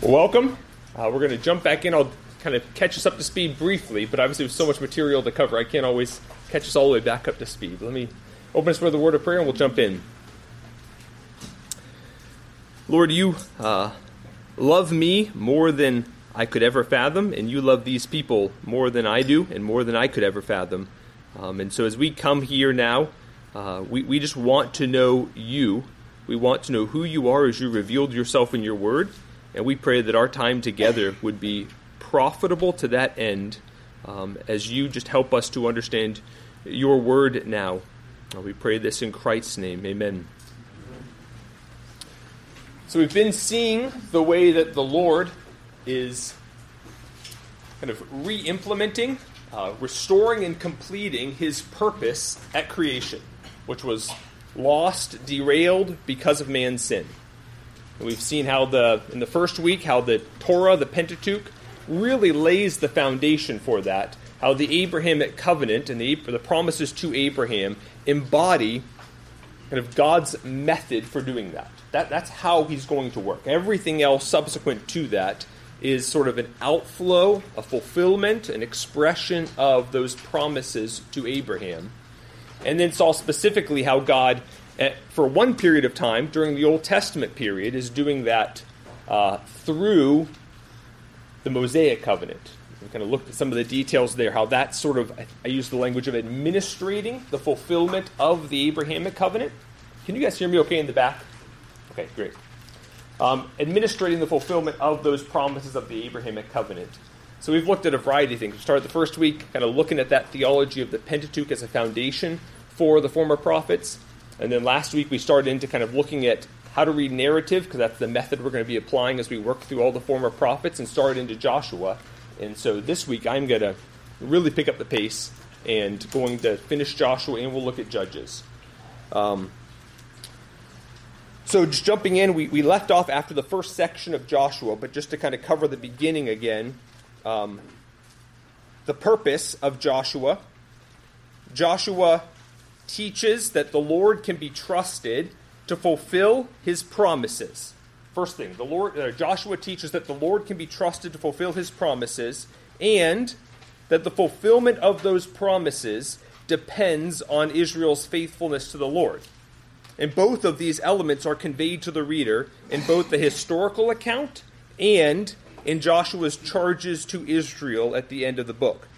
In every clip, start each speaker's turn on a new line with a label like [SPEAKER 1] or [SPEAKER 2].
[SPEAKER 1] Welcome. Uh, we're going to jump back in. I'll kind of catch us up to speed briefly, but obviously with so much material to cover, I can't always catch us all the way back up to speed. Let me open us with a word of prayer and we'll jump in. Lord, you uh, love me more than I could ever fathom, and you love these people more than I do and more than I could ever fathom. Um, and so as we come here now, uh, we, we just want to know you. We want to know who you are as you revealed yourself in your word. And we pray that our time together would be profitable to that end um, as you just help us to understand your word now. Uh, we pray this in Christ's name. Amen. So we've been seeing the way that the Lord is kind of re implementing, uh, restoring, and completing his purpose at creation, which was lost, derailed because of man's sin. And we've seen how the in the first week how the Torah, the Pentateuch, really lays the foundation for that. How the Abrahamic covenant and the, the promises to Abraham embody kind of God's method for doing that. that. That's how He's going to work. Everything else subsequent to that is sort of an outflow, a fulfillment, an expression of those promises to Abraham. And then saw specifically how God for one period of time during the Old Testament period, is doing that uh, through the Mosaic covenant. We kind of looked at some of the details there, how that sort of, I use the language of administrating the fulfillment of the Abrahamic covenant. Can you guys hear me okay in the back? Okay, great. Um, administrating the fulfillment of those promises of the Abrahamic covenant. So we've looked at a variety of things. We started the first week kind of looking at that theology of the Pentateuch as a foundation for the former prophets. And then last week we started into kind of looking at how to read narrative, because that's the method we're going to be applying as we work through all the former prophets and started into Joshua. And so this week I'm going to really pick up the pace and going to finish Joshua and we'll look at Judges. Um, so just jumping in, we, we left off after the first section of Joshua, but just to kind of cover the beginning again, um, the purpose of Joshua. Joshua teaches that the Lord can be trusted to fulfill his promises. First thing, the Lord uh, Joshua teaches that the Lord can be trusted to fulfill his promises and that the fulfillment of those promises depends on Israel's faithfulness to the Lord. And both of these elements are conveyed to the reader in both the historical account and in Joshua's charges to Israel at the end of the book.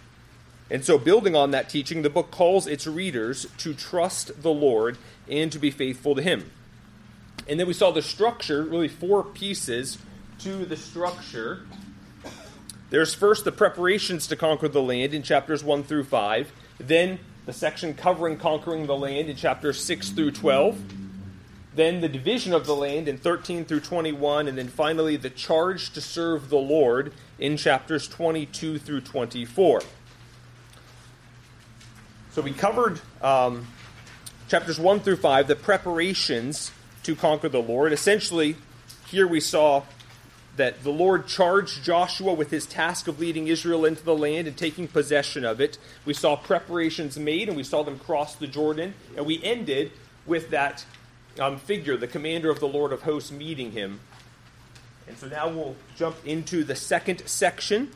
[SPEAKER 1] And so, building on that teaching, the book calls its readers to trust the Lord and to be faithful to Him. And then we saw the structure, really four pieces to the structure. There's first the preparations to conquer the land in chapters 1 through 5, then the section covering conquering the land in chapters 6 through 12, then the division of the land in 13 through 21, and then finally the charge to serve the Lord in chapters 22 through 24. So we covered um, chapters 1 through 5, the preparations to conquer the Lord. Essentially, here we saw that the Lord charged Joshua with his task of leading Israel into the land and taking possession of it. We saw preparations made and we saw them cross the Jordan. And we ended with that um, figure, the commander of the Lord of hosts, meeting him. And so now we'll jump into the second section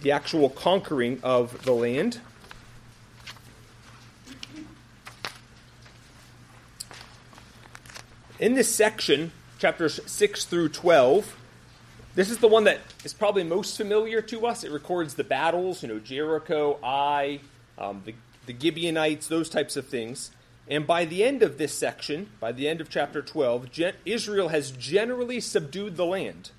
[SPEAKER 1] the actual conquering of the land. In this section, chapters 6 through 12, this is the one that is probably most familiar to us. It records the battles, you know, Jericho, Ai, um, the, the Gibeonites, those types of things. And by the end of this section, by the end of chapter 12, Israel has generally subdued the land.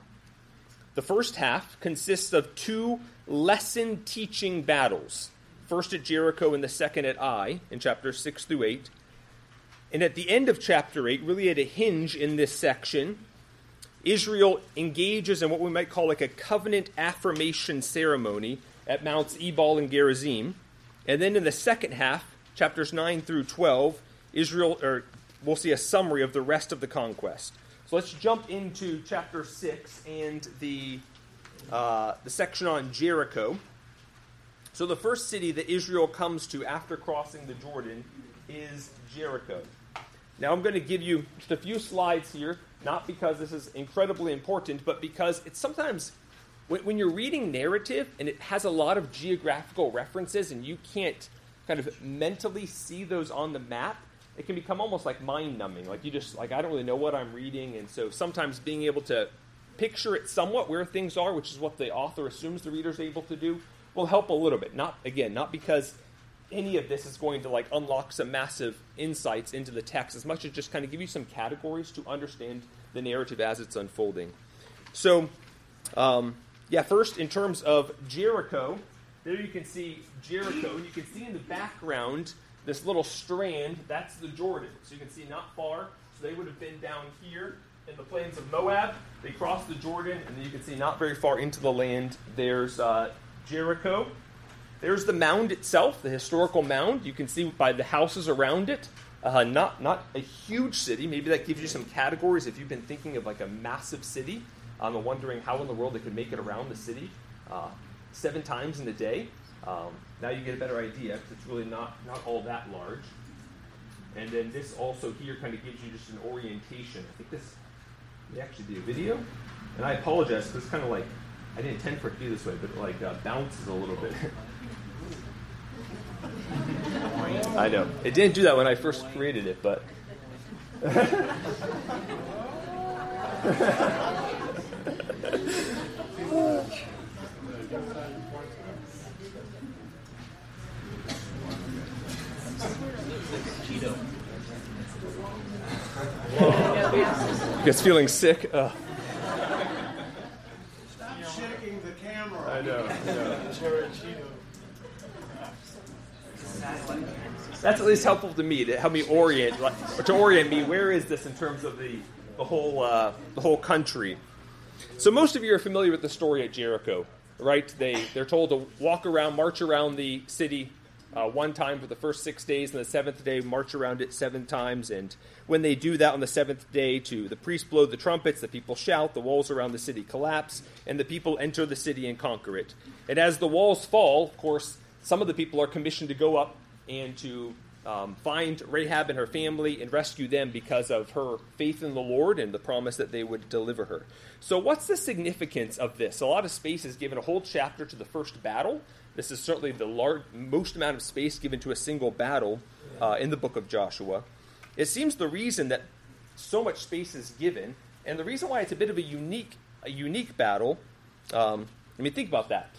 [SPEAKER 1] The first half consists of two lesson teaching battles first at Jericho and the second at Ai in chapters 6 through 8. And at the end of chapter 8, really at a hinge in this section, Israel engages in what we might call like a covenant affirmation ceremony at Mounts Ebal and Gerizim. And then in the second half, chapters 9 through 12, Israel, or we'll see a summary of the rest of the conquest. So let's jump into chapter 6 and the, uh, the section on Jericho. So the first city that Israel comes to after crossing the Jordan is Jericho. Now I'm going to give you just a few slides here not because this is incredibly important, but because it's sometimes when, when you're reading narrative and it has a lot of geographical references and you can't kind of mentally see those on the map, it can become almost like mind numbing. Like you just like I don't really know what I'm reading, and so sometimes being able to picture it somewhat where things are, which is what the author assumes the reader's able to do, will help a little bit. Not again, not because any of this is going to like unlock some massive insights into the text as much as just kind of give you some categories to understand the narrative as it's unfolding. So, um, yeah, first in terms of Jericho, there you can see Jericho, and you can see in the background this little strand. That's the Jordan. So you can see not far. So they would have been down here in the plains of Moab. They crossed the Jordan, and you can see not very far into the land. There's uh, Jericho. There's the mound itself, the historical mound. You can see by the houses around it. Uh, not not a huge city. Maybe that gives you some categories if you've been thinking of like a massive city. I'm um, wondering how in the world they could make it around the city uh, seven times in a day. Um, now you get a better idea because it's really not not all that large. And then this also here kind of gives you just an orientation. I think this may actually be a video, and I apologize because it's kind of like I didn't intend for it to be this way, but like uh, bounces a little bit. I know. It didn't do that when I first created it, but. Gets feeling sick. Ugh.
[SPEAKER 2] Stop shaking the camera.
[SPEAKER 1] I know. I know. That's at least helpful to me to help me orient, like, to orient me. Where is this in terms of the the whole uh, the whole country? So most of you are familiar with the story at Jericho, right? They they're told to walk around, march around the city uh, one time for the first six days, and the seventh day march around it seven times. And when they do that on the seventh day, to the priests blow the trumpets, the people shout, the walls around the city collapse, and the people enter the city and conquer it. And as the walls fall, of course, some of the people are commissioned to go up and to um, find Rahab and her family and rescue them because of her faith in the Lord and the promise that they would deliver her. So, what's the significance of this? A lot of space is given a whole chapter to the first battle. This is certainly the large, most amount of space given to a single battle uh, in the book of Joshua. It seems the reason that so much space is given, and the reason why it's a bit of a unique, a unique battle. Um, I mean, think about that.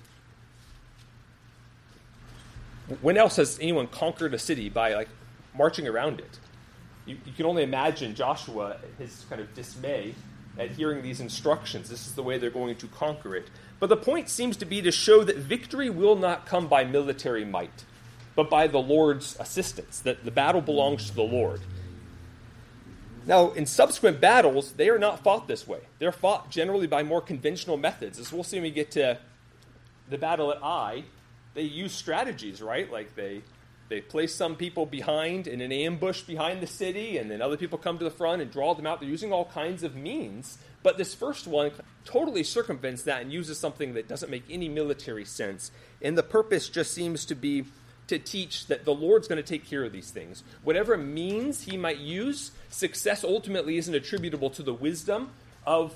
[SPEAKER 1] When else has anyone conquered a city by like marching around it? You, you can only imagine Joshua, his kind of dismay at hearing these instructions. This is the way they're going to conquer it. But the point seems to be to show that victory will not come by military might, but by the Lord's assistance, that the battle belongs to the Lord. Now, in subsequent battles, they are not fought this way. They're fought generally by more conventional methods. As we'll see when we get to the battle at Ai, they use strategies, right? Like they they place some people behind in an ambush behind the city, and then other people come to the front and draw them out. They're using all kinds of means. But this first one totally circumvents that and uses something that doesn't make any military sense. And the purpose just seems to be to teach that the Lord's going to take care of these things. Whatever means he might use, success ultimately isn't attributable to the wisdom of,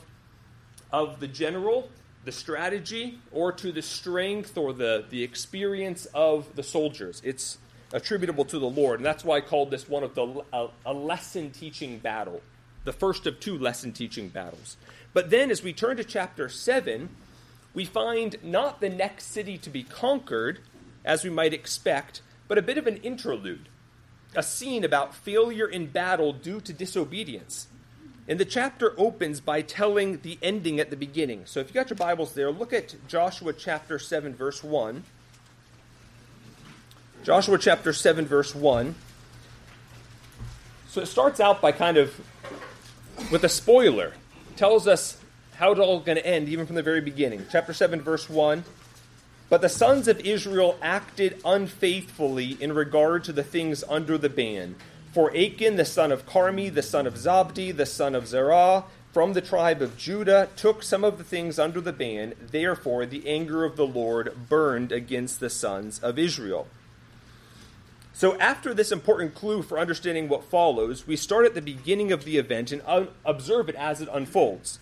[SPEAKER 1] of the general the strategy or to the strength or the, the experience of the soldiers. It's attributable to the Lord. And that's why I called this one of the a, a lesson teaching battle, the first of two lesson teaching battles. But then as we turn to chapter 7, we find not the next city to be conquered, as we might expect, but a bit of an interlude, a scene about failure in battle due to disobedience. And the chapter opens by telling the ending at the beginning. So if you got your Bibles there, look at Joshua chapter 7, verse 1. Joshua chapter 7, verse 1. So it starts out by kind of with a spoiler. It tells us how it's all going to end, even from the very beginning. Chapter 7, verse 1. But the sons of Israel acted unfaithfully in regard to the things under the ban for Achan, the son of Carmi, the son of Zabdi, the son of Zerah, from the tribe of Judah, took some of the things under the ban. Therefore, the anger of the Lord burned against the sons of Israel. So, after this important clue for understanding what follows, we start at the beginning of the event and un- observe it as it unfolds.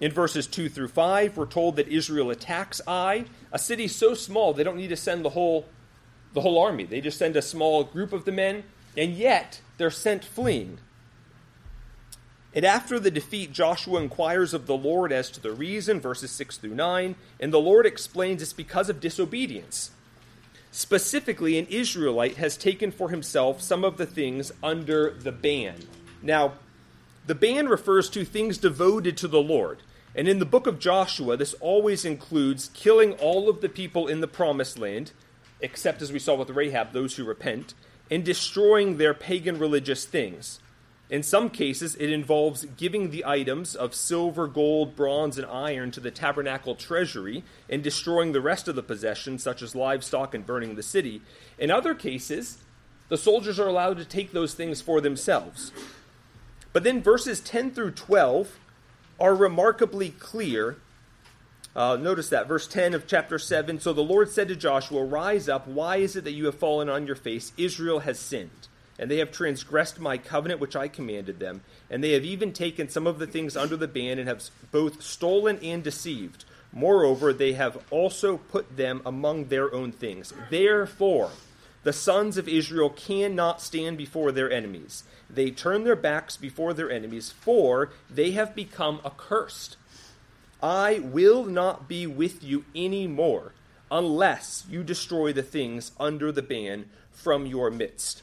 [SPEAKER 1] In verses 2 through 5, we're told that Israel attacks Ai, a city so small they don't need to send the whole, the whole army. They just send a small group of the men, and yet they're sent fleeing. And after the defeat, Joshua inquires of the Lord as to the reason, verses 6 through 9, and the Lord explains it's because of disobedience. Specifically, an Israelite has taken for himself some of the things under the ban. Now, the ban refers to things devoted to the Lord. And in the book of Joshua, this always includes killing all of the people in the promised land, except as we saw with Rahab, those who repent, and destroying their pagan religious things. In some cases, it involves giving the items of silver, gold, bronze, and iron to the tabernacle treasury and destroying the rest of the possessions, such as livestock and burning the city. In other cases, the soldiers are allowed to take those things for themselves. But then verses 10 through 12 are remarkably clear. Uh, notice that, verse 10 of chapter 7. So the Lord said to Joshua, Rise up, why is it that you have fallen on your face? Israel has sinned and they have transgressed my covenant which I commanded them, and they have even taken some of the things under the ban and have both stolen and deceived. Moreover, they have also put them among their own things. Therefore, the sons of Israel cannot stand before their enemies. They turn their backs before their enemies, for they have become accursed. I will not be with you any more unless you destroy the things under the ban from your midst.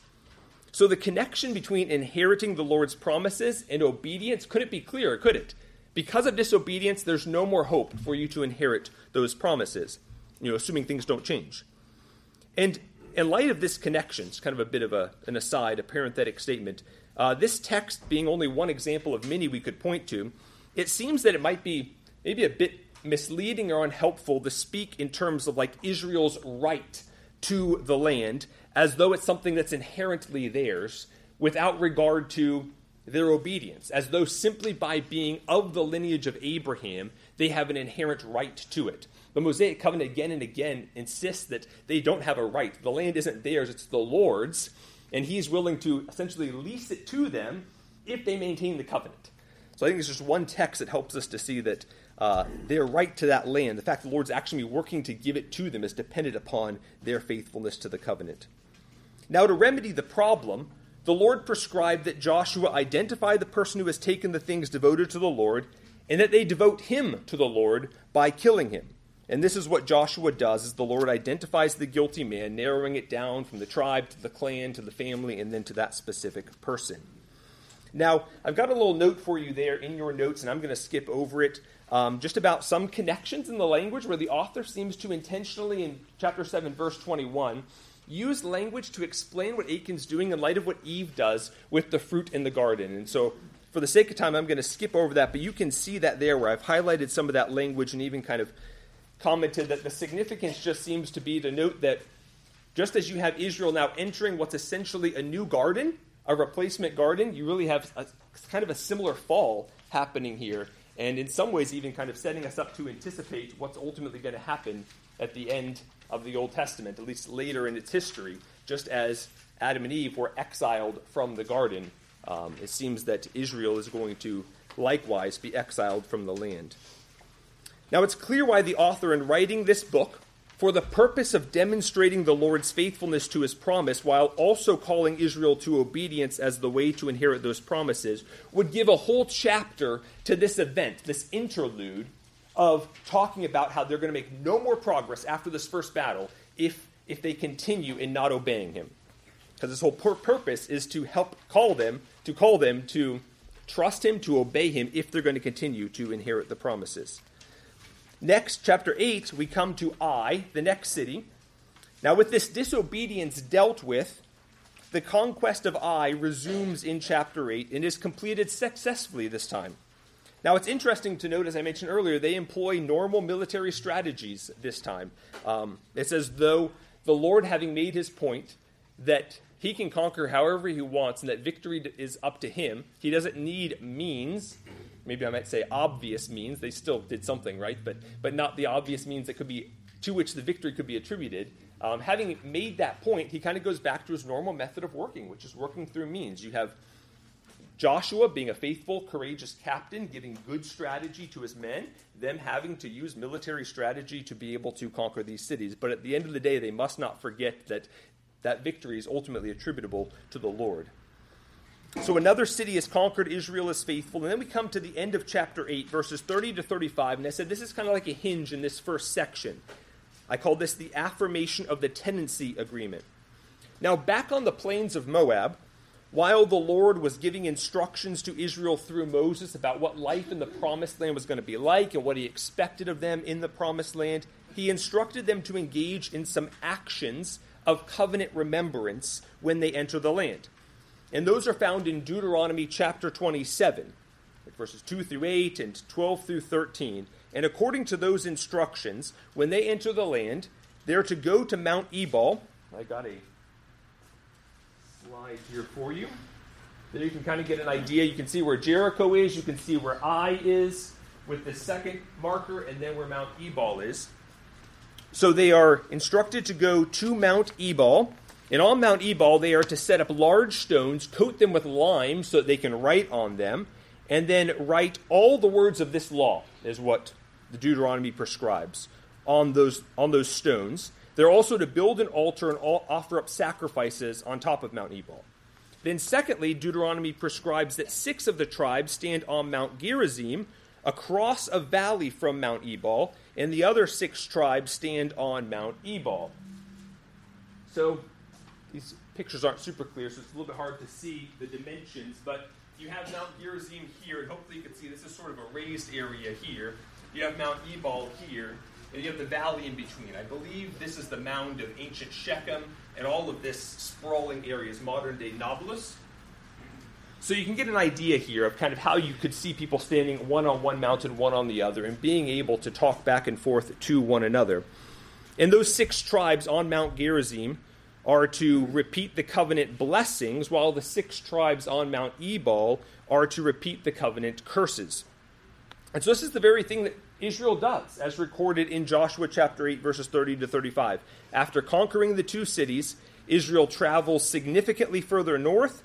[SPEAKER 1] So the connection between inheriting the Lord's promises and obedience couldn't be clearer, could it? Because of disobedience, there's no more hope for you to inherit those promises, you know, assuming things don't change. And in light of this connection, it's kind of a bit of a, an aside, a parenthetic statement, uh, this text being only one example of many we could point to, it seems that it might be maybe a bit misleading or unhelpful to speak in terms of like Israel's right to the land as though it's something that's inherently theirs without regard to their obedience, as though simply by being of the lineage of Abraham, they have an inherent right to it. The Mosaic covenant again and again insists that they don't have a right. The land isn't theirs, it's the Lord's, and He's willing to essentially lease it to them if they maintain the covenant. So I think it's just one text that helps us to see that uh, their right to that land, the fact the Lord's actually working to give it to them, is dependent upon their faithfulness to the covenant. Now, to remedy the problem, the Lord prescribed that Joshua identify the person who has taken the things devoted to the Lord, and that they devote him to the Lord by killing him. And this is what Joshua does as the Lord identifies the guilty man, narrowing it down from the tribe to the clan to the family and then to that specific person. Now, I've got a little note for you there in your notes, and I'm going to skip over it um, just about some connections in the language where the author seems to intentionally, in chapter 7, verse 21, use language to explain what Achan's doing in light of what Eve does with the fruit in the garden. And so, for the sake of time, I'm going to skip over that, but you can see that there where I've highlighted some of that language and even kind of commented that the significance just seems to be to note that just as you have Israel now entering what's essentially a new garden, a replacement garden, you really have a, kind of a similar fall happening here. And in some ways, even kind of setting us up to anticipate what's ultimately going to happen at the end of the Old Testament, at least later in its history, just as Adam and Eve were exiled from the garden. Um, it seems that Israel is going to likewise be exiled from the land. Now, it's clear why the author, in writing this book, for the purpose of demonstrating the Lord's faithfulness to his promise, while also calling Israel to obedience as the way to inherit those promises, would give a whole chapter to this event, this interlude of talking about how they're going to make no more progress after this first battle if, if they continue in not obeying him. Because his whole pur- purpose is to help call them, to call them to trust him, to obey him if they're going to continue to inherit the promises. Next, chapter 8, we come to Ai, the next city. Now, with this disobedience dealt with, the conquest of Ai resumes in chapter 8 and is completed successfully this time. Now, it's interesting to note, as I mentioned earlier, they employ normal military strategies this time. Um, it's as though the Lord, having made his point that he can conquer however he wants and that victory is up to him, he doesn't need means. Maybe I might say obvious means. They still did something, right? But, but not the obvious means that could be to which the victory could be attributed. um, having made that point, he kind of goes back to his normal method of working, which is working through means. You have Joshua being a faithful, courageous captain, giving good strategy to his men, them having to use military strategy to be able to conquer these cities. But at the end of the day, they must not forget that that victory is ultimately attributable to the Lord. So another city is conquered, Israel is faithful. And then we come to the end of chapter 8, verses 30 to 35. And I said this is kind of like a hinge in this first section. I call this the affirmation of the tenancy agreement. Now, back on the plains of Moab, while the Lord was giving instructions to Israel through Moses about what life in the promised land was going to be like and what he expected of them in the promised land, he instructed them to engage in some actions of covenant remembrance when they enter the land. And those are found in Deuteronomy chapter 27, verses 2 through 8 and 12 through 13. And according to those instructions, when they enter the land, they're to go to Mount Ebal. I got a slide here for you. There you can kind of get an idea. You can see where Jericho is, you can see where Ai is with the second marker, and then where Mount Ebal is. So they are instructed to go to Mount Ebal. And on Mount Ebal, they are to set up large stones, coat them with lime so that they can write on them, and then write all the words of this law, is what the Deuteronomy prescribes, on those, on those stones. They're also to build an altar and offer up sacrifices on top of Mount Ebal. Then, secondly, Deuteronomy prescribes that six of the tribes stand on Mount Gerizim, across a valley from Mount Ebal, and the other six tribes stand on Mount Ebal. So, these pictures aren't super clear, so it's a little bit hard to see the dimensions, but you have Mount Gerizim here, and hopefully you can see this is sort of a raised area here. You have Mount Ebal here, and you have the valley in between. I believe this is the mound of ancient Shechem, and all of this sprawling area is modern day Nablus. So you can get an idea here of kind of how you could see people standing one on one mountain, one on the other, and being able to talk back and forth to one another. And those six tribes on Mount Gerizim are to repeat the covenant blessings, while the six tribes on Mount Ebal are to repeat the covenant curses. And so this is the very thing that Israel does, as recorded in Joshua chapter 8, verses 30 to 35. After conquering the two cities, Israel travels significantly further north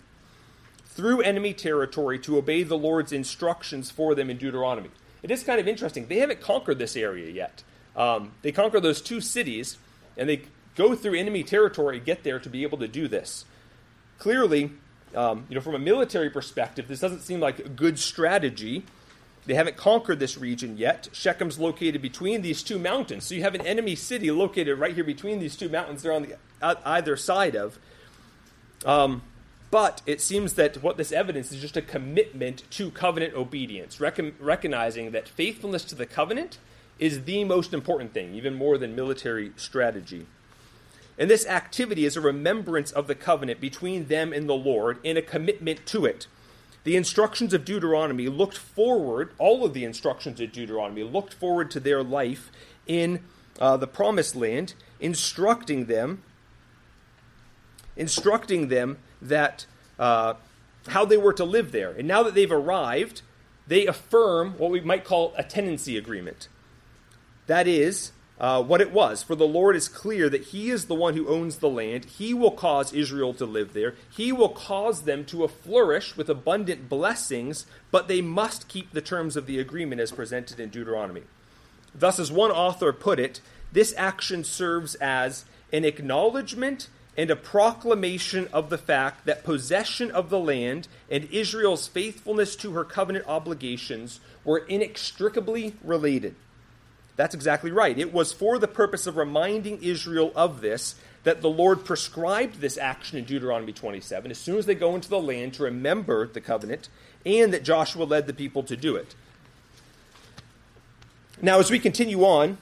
[SPEAKER 1] through enemy territory to obey the Lord's instructions for them in Deuteronomy. It is kind of interesting. They haven't conquered this area yet. Um, they conquer those two cities, and they go through enemy territory, get there to be able to do this. Clearly, um, you know, from a military perspective, this doesn't seem like a good strategy they haven't conquered this region yet. Shechem's located between these two mountains. So you have an enemy city located right here between these two mountains they're on the either side of. Um, but it seems that what this evidence is just a commitment to covenant obedience, rec- recognizing that faithfulness to the covenant is the most important thing, even more than military strategy. And this activity is a remembrance of the covenant between them and the Lord and a commitment to it. The instructions of Deuteronomy looked forward, all of the instructions of Deuteronomy looked forward to their life in uh, the promised land, instructing them, instructing them that uh, how they were to live there. And now that they've arrived, they affirm what we might call a tenancy agreement. That is, uh, what it was. For the Lord is clear that He is the one who owns the land. He will cause Israel to live there. He will cause them to flourish with abundant blessings, but they must keep the terms of the agreement as presented in Deuteronomy. Thus, as one author put it, this action serves as an acknowledgement and a proclamation of the fact that possession of the land and Israel's faithfulness to her covenant obligations were inextricably related. That's exactly right. It was for the purpose of reminding Israel of this that the Lord prescribed this action in Deuteronomy 27 as soon as they go into the land to remember the covenant, and that Joshua led the people to do it. Now, as we continue on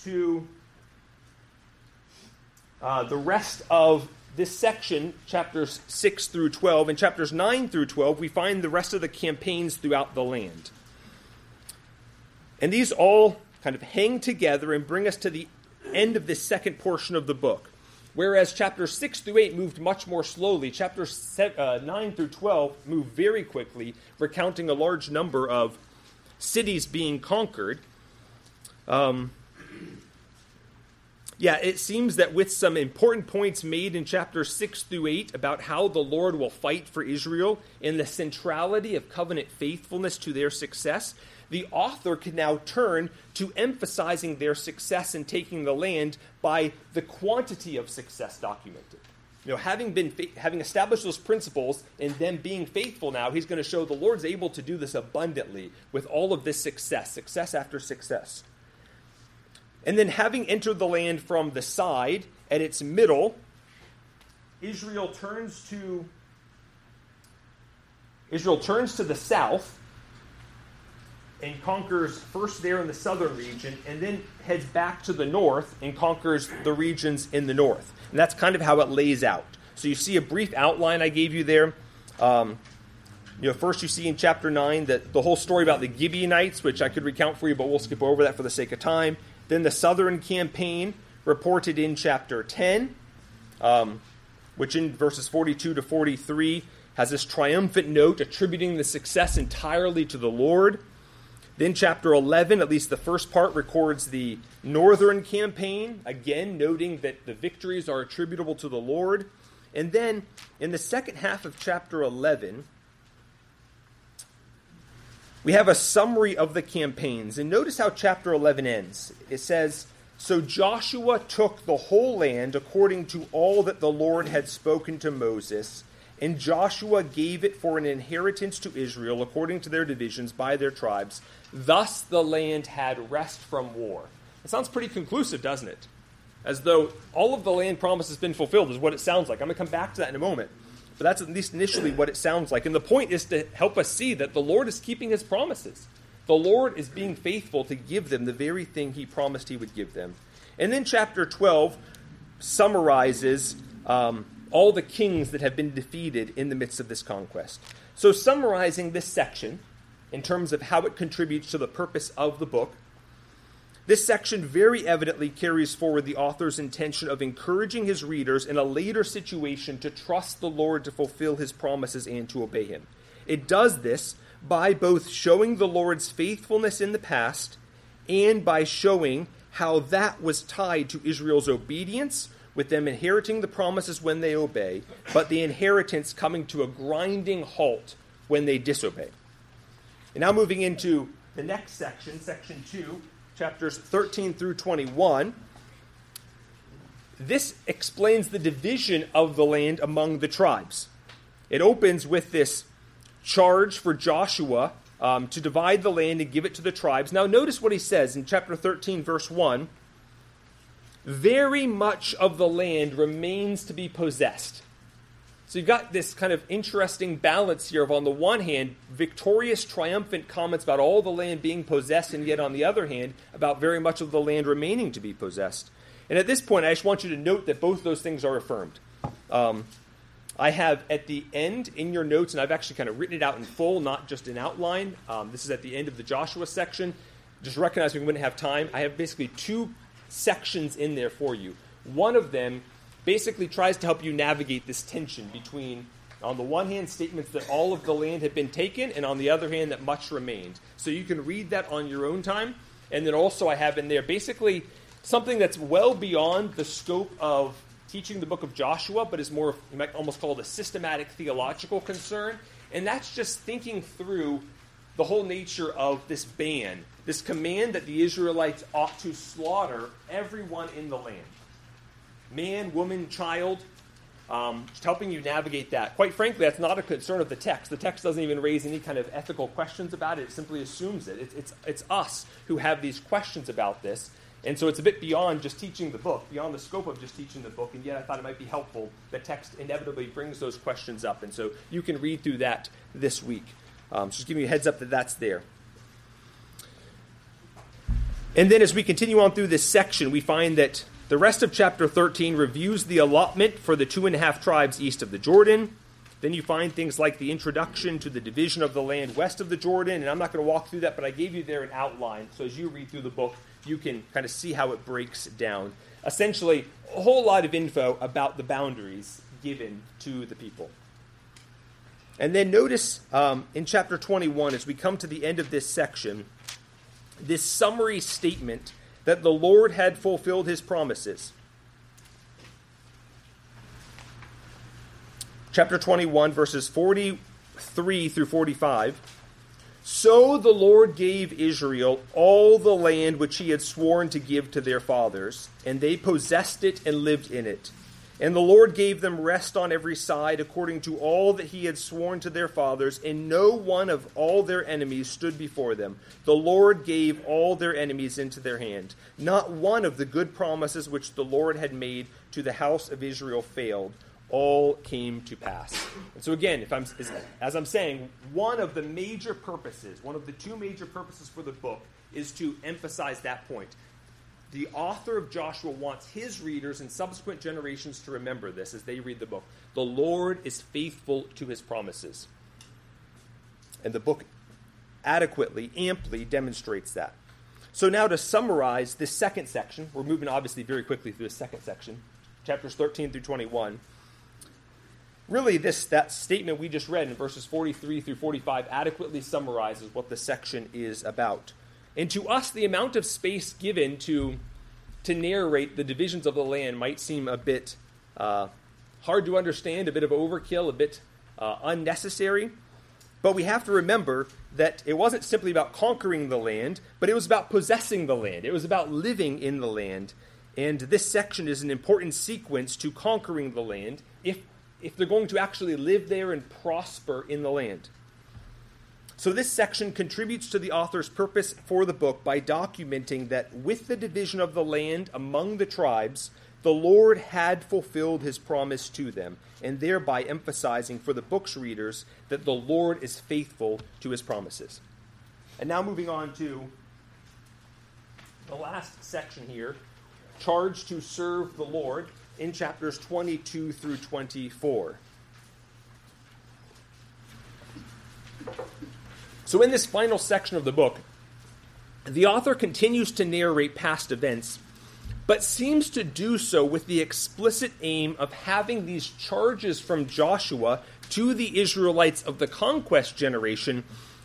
[SPEAKER 1] to uh, the rest of this section, chapters 6 through 12, and chapters 9 through 12, we find the rest of the campaigns throughout the land. And these all kind of hang together and bring us to the end of this second portion of the book. Whereas chapters 6 through 8 moved much more slowly, chapters uh, 9 through 12 moved very quickly, recounting a large number of cities being conquered. Um, yeah, it seems that with some important points made in chapters 6 through 8 about how the Lord will fight for Israel and the centrality of covenant faithfulness to their success, the author can now turn to emphasizing their success in taking the land by the quantity of success documented. You know, having been having established those principles and them being faithful now, he's going to show the Lord's able to do this abundantly with all of this success, success after success. And then having entered the land from the side at its middle, Israel turns to Israel turns to the south and conquers first there in the southern region and then heads back to the north and conquers the regions in the north. And that's kind of how it lays out. So you see a brief outline I gave you there. Um, you know, first you see in chapter 9 that the whole story about the Gibeonites, which I could recount for you, but we'll skip over that for the sake of time. Then the southern campaign reported in chapter 10, um, which in verses 42 to 43 has this triumphant note attributing the success entirely to the Lord. Then, chapter 11, at least the first part, records the northern campaign, again noting that the victories are attributable to the Lord. And then, in the second half of chapter 11, we have a summary of the campaigns. And notice how chapter 11 ends. It says, So Joshua took the whole land according to all that the Lord had spoken to Moses and Joshua gave it for an inheritance to Israel according to their divisions by their tribes. Thus the land had rest from war. It sounds pretty conclusive, doesn't it? As though all of the land promise has been fulfilled, is what it sounds like. I'm going to come back to that in a moment. But that's at least initially what it sounds like. And the point is to help us see that the Lord is keeping his promises. The Lord is being faithful to give them the very thing he promised he would give them. And then chapter 12 summarizes um, all the kings that have been defeated in the midst of this conquest. So, summarizing this section in terms of how it contributes to the purpose of the book, this section very evidently carries forward the author's intention of encouraging his readers in a later situation to trust the Lord to fulfill his promises and to obey him. It does this by both showing the Lord's faithfulness in the past and by showing how that was tied to Israel's obedience with them inheriting the promises when they obey, but the inheritance coming to a grinding halt when they disobey. And now moving into the next section, section 2, chapters 13 through 21. This explains the division of the land among the tribes. It opens with this charge for Joshua um, to divide the land and give it to the tribes. Now, notice what he says in chapter 13, verse 1 very much of the land remains to be possessed. So you've got this kind of interesting balance here of, on the one hand, victorious, triumphant comments about all the land being possessed, and yet on the other hand, about very much of the land remaining to be possessed. And at this point, I just want you to note that both those things are affirmed. Um, I have at the end in your notes, and I've actually kind of written it out in full, not just in outline. Um, this is at the end of the Joshua section. Just recognize we wouldn't have time. I have basically two sections in there for you. One of them basically tries to help you navigate this tension between, on the one hand, statements that all of the land had been taken, and on the other hand, that much remained. So you can read that on your own time. And then also, I have in there basically something that's well beyond the scope of teaching the book of Joshua, but is more, you might almost call it a systematic theological concern. And that's just thinking through the whole nature of this ban this command that the Israelites ought to slaughter everyone in the land man, woman, child. Um, just helping you navigate that. Quite frankly, that's not a concern of the text. The text doesn't even raise any kind of ethical questions about it, it simply assumes it. It's, it's, it's us who have these questions about this. And so it's a bit beyond just teaching the book, beyond the scope of just teaching the book. And yet I thought it might be helpful. The text inevitably brings those questions up. And so you can read through that this week. Um, just give me a heads up that that's there. And then as we continue on through this section, we find that the rest of chapter 13 reviews the allotment for the two and a half tribes east of the Jordan. Then you find things like the introduction to the division of the land west of the Jordan. And I'm not going to walk through that, but I gave you there an outline. So as you read through the book, you can kind of see how it breaks down. Essentially, a whole lot of info about the boundaries given to the people. And then notice um, in chapter 21, as we come to the end of this section, this summary statement that the Lord had fulfilled his promises. Chapter 21, verses 43 through 45. So the Lord gave Israel all the land which he had sworn to give to their fathers, and they possessed it and lived in it. And the Lord gave them rest on every side, according to all that he had sworn to their fathers, and no one of all their enemies stood before them. The Lord gave all their enemies into their hand. Not one of the good promises which the Lord had made to the house of Israel failed. All came to pass. And so, again, if I'm, as I'm saying, one of the major purposes, one of the two major purposes for the book, is to emphasize that point the author of Joshua wants his readers and subsequent generations to remember this as they read the book. The Lord is faithful to his promises. And the book adequately, amply demonstrates that. So, now to summarize this second section, we're moving obviously very quickly through the second section, chapters 13 through 21. Really, this that statement we just read in verses 43 through 45 adequately summarizes what the section is about. And to us, the amount of space given to, to narrate the divisions of the land might seem a bit uh, hard to understand, a bit of overkill, a bit uh, unnecessary. But we have to remember that it wasn't simply about conquering the land, but it was about possessing the land. It was about living in the land. And this section is an important sequence to conquering the land if, if they're going to actually live there and prosper in the land. So, this section contributes to the author's purpose for the book by documenting that with the division of the land among the tribes, the Lord had fulfilled his promise to them, and thereby emphasizing for the book's readers that the Lord is faithful to his promises. And now, moving on to the last section here charge to serve the Lord in chapters 22 through 24. So, in this final section of the book, the author continues to narrate past events, but seems to do so with the explicit aim of having these charges from Joshua to the Israelites of the conquest generation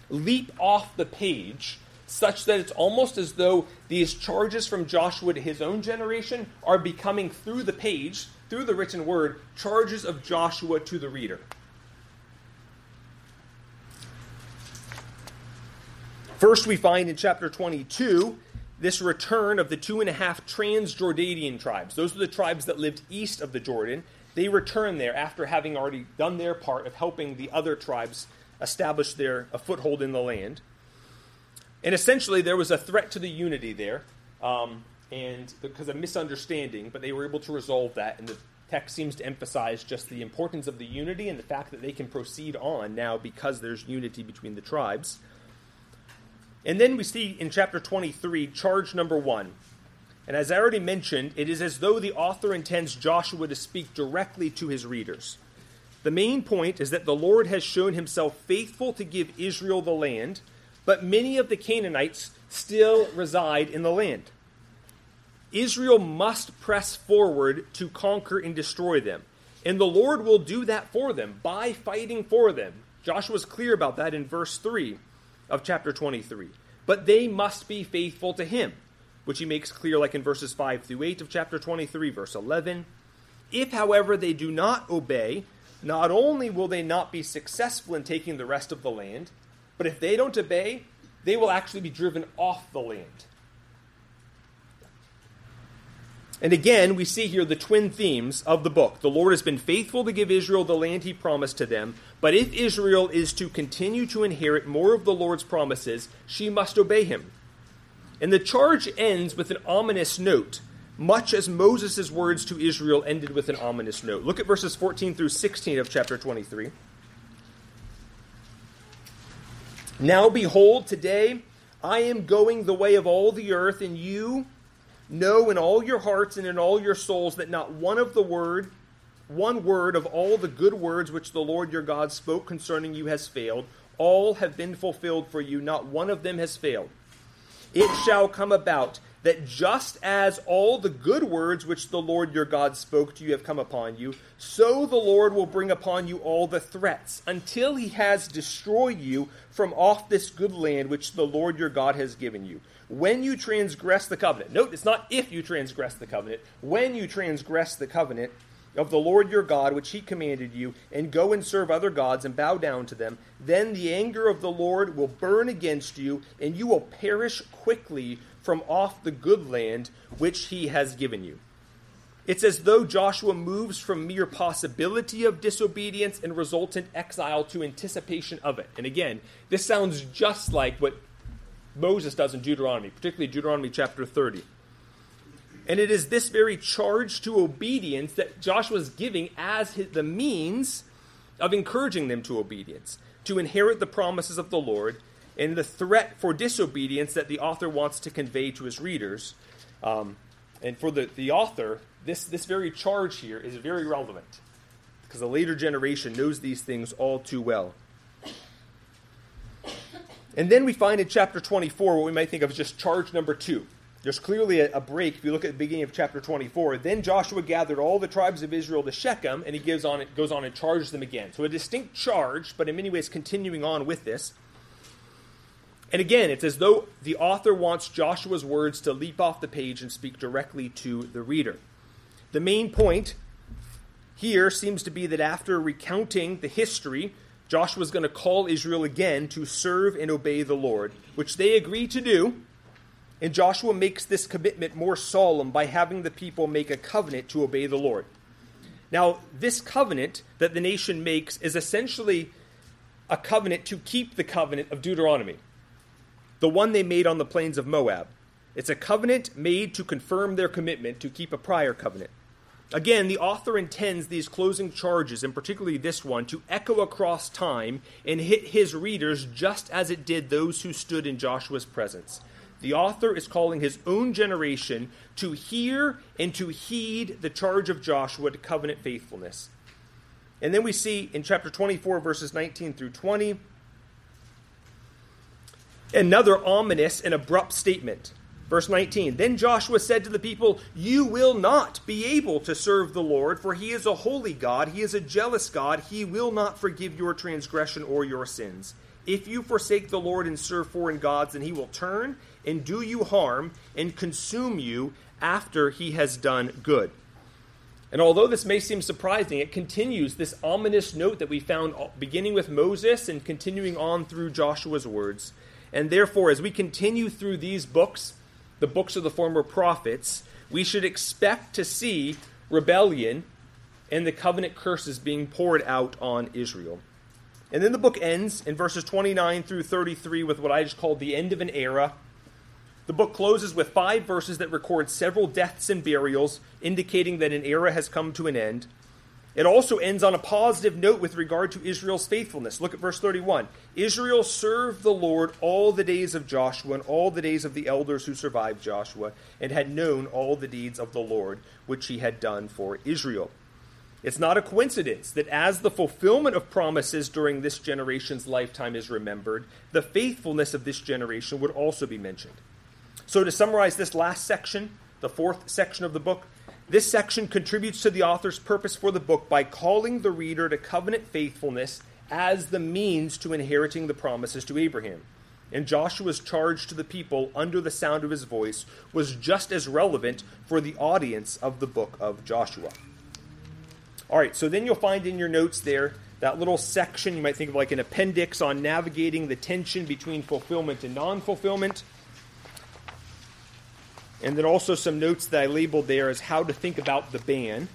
[SPEAKER 1] leap off the page, such that it's almost as though these charges from Joshua to his own generation are becoming, through the page, through the written word, charges of Joshua to the reader. First, we find in chapter 22 this return of the two and a half Transjordanian tribes. Those are the tribes that lived east of the Jordan. They return there after having already done their part of helping the other tribes establish their a foothold in the land. And essentially, there was a threat to the unity there, um, and because of misunderstanding, but they were able to resolve that. And the text seems to emphasize just the importance of the unity and the fact that they can proceed on now because there's unity between the tribes. And then we see in chapter 23, charge number one. And as I already mentioned, it is as though the author intends Joshua to speak directly to his readers. The main point is that the Lord has shown himself faithful to give Israel the land, but many of the Canaanites still reside in the land. Israel must press forward to conquer and destroy them. And the Lord will do that for them by fighting for them. Joshua is clear about that in verse 3 of chapter 23. But they must be faithful to him, which he makes clear, like in verses 5 through 8 of chapter 23, verse 11. If, however, they do not obey, not only will they not be successful in taking the rest of the land, but if they don't obey, they will actually be driven off the land. And again, we see here the twin themes of the book. The Lord has been faithful to give Israel the land he promised to them, but if Israel is to continue to inherit more of the Lord's promises, she must obey him. And the charge ends with an ominous note, much as Moses' words to Israel ended with an ominous note. Look at verses 14 through 16 of chapter 23. Now behold, today I am going the way of all the earth, and you Know in all your hearts and in all your souls that not one of the word, one word of all the good words which the Lord your God spoke concerning you has failed. All have been fulfilled for you, not one of them has failed. It shall come about that just as all the good words which the Lord your God spoke to you have come upon you, so the Lord will bring upon you all the threats, until he has destroyed you from off this good land which the Lord your God has given you. When you transgress the covenant, note it's not if you transgress the covenant, when you transgress the covenant, of the Lord your God, which he commanded you, and go and serve other gods and bow down to them, then the anger of the Lord will burn against you, and you will perish quickly from off the good land which he has given you. It's as though Joshua moves from mere possibility of disobedience and resultant exile to anticipation of it. And again, this sounds just like what Moses does in Deuteronomy, particularly Deuteronomy chapter 30. And it is this very charge to obedience that Joshua is giving as his, the means of encouraging them to obedience, to inherit the promises of the Lord, and the threat for disobedience that the author wants to convey to his readers. Um, and for the, the author, this, this very charge here is very relevant because the later generation knows these things all too well. And then we find in chapter 24 what we might think of as just charge number two. There's clearly a, a, break if you look at the beginning of chapter 24. Then Joshua gathered all the tribes of Israel to Shechem, and he gives on goes on and charges them again. So a distinct charge, but in many ways continuing on with this. And again, it's as though the author wants Joshua's words to leap off the page and speak directly to the reader. The main point here seems to be that after recounting the history, Joshua is going to call Israel again to serve and obey the Lord, which they agree to do and Joshua makes this commitment more solemn by having the people make a covenant to obey the Lord. Now, this covenant that the nation makes is essentially a covenant to keep the covenant of Deuteronomy, the one they made on the plains of Moab. It's a covenant made to confirm their commitment to keep a prior covenant. Again, the author intends these closing charges, and particularly this one, to echo across time and hit his readers just as it did those who stood in Joshua's presence the author is calling his own generation to hear and to heed the charge of Joshua to covenant faithfulness. And then we see in chapter 24, verses 19 through 20, another ominous and abrupt statement. Verse 19 Then Joshua said to the people, You will not be able to serve the Lord, for he is a holy God, he is a jealous God, he will not forgive your transgression or your sins. If you forsake the Lord and serve foreign gods, then he will turn and do you harm and consume you after he has done good. And although this may seem surprising, it continues this ominous note that we found beginning with Moses and continuing on through Joshua's words. And therefore, as we continue through these books, the books of the former prophets, we should expect to see rebellion and the covenant curses being poured out on Israel. And then the book ends in verses 29 through 33 with what I just called the end of an era. The book closes with five verses that record several deaths and burials, indicating that an era has come to an end. It also ends on a positive note with regard to Israel's faithfulness. Look at verse 31. Israel served the Lord all the days of Joshua and all the days of the elders who survived Joshua, and had known all the deeds of the Lord which he had done for Israel. It's not a coincidence that as the fulfillment of promises during this generation's lifetime is remembered, the faithfulness of this generation would also be mentioned. So, to summarize this last section, the fourth section of the book, this section contributes to the author's purpose for the book by calling the reader to covenant faithfulness as the means to inheriting the promises to Abraham. And Joshua's charge to the people under the sound of his voice was just as relevant for the audience of the book of Joshua. All right, so then you'll find in your notes there that little section you might think of like an appendix on navigating the tension between fulfillment and non fulfillment. And then also some notes that I labeled there as how to think about the ban.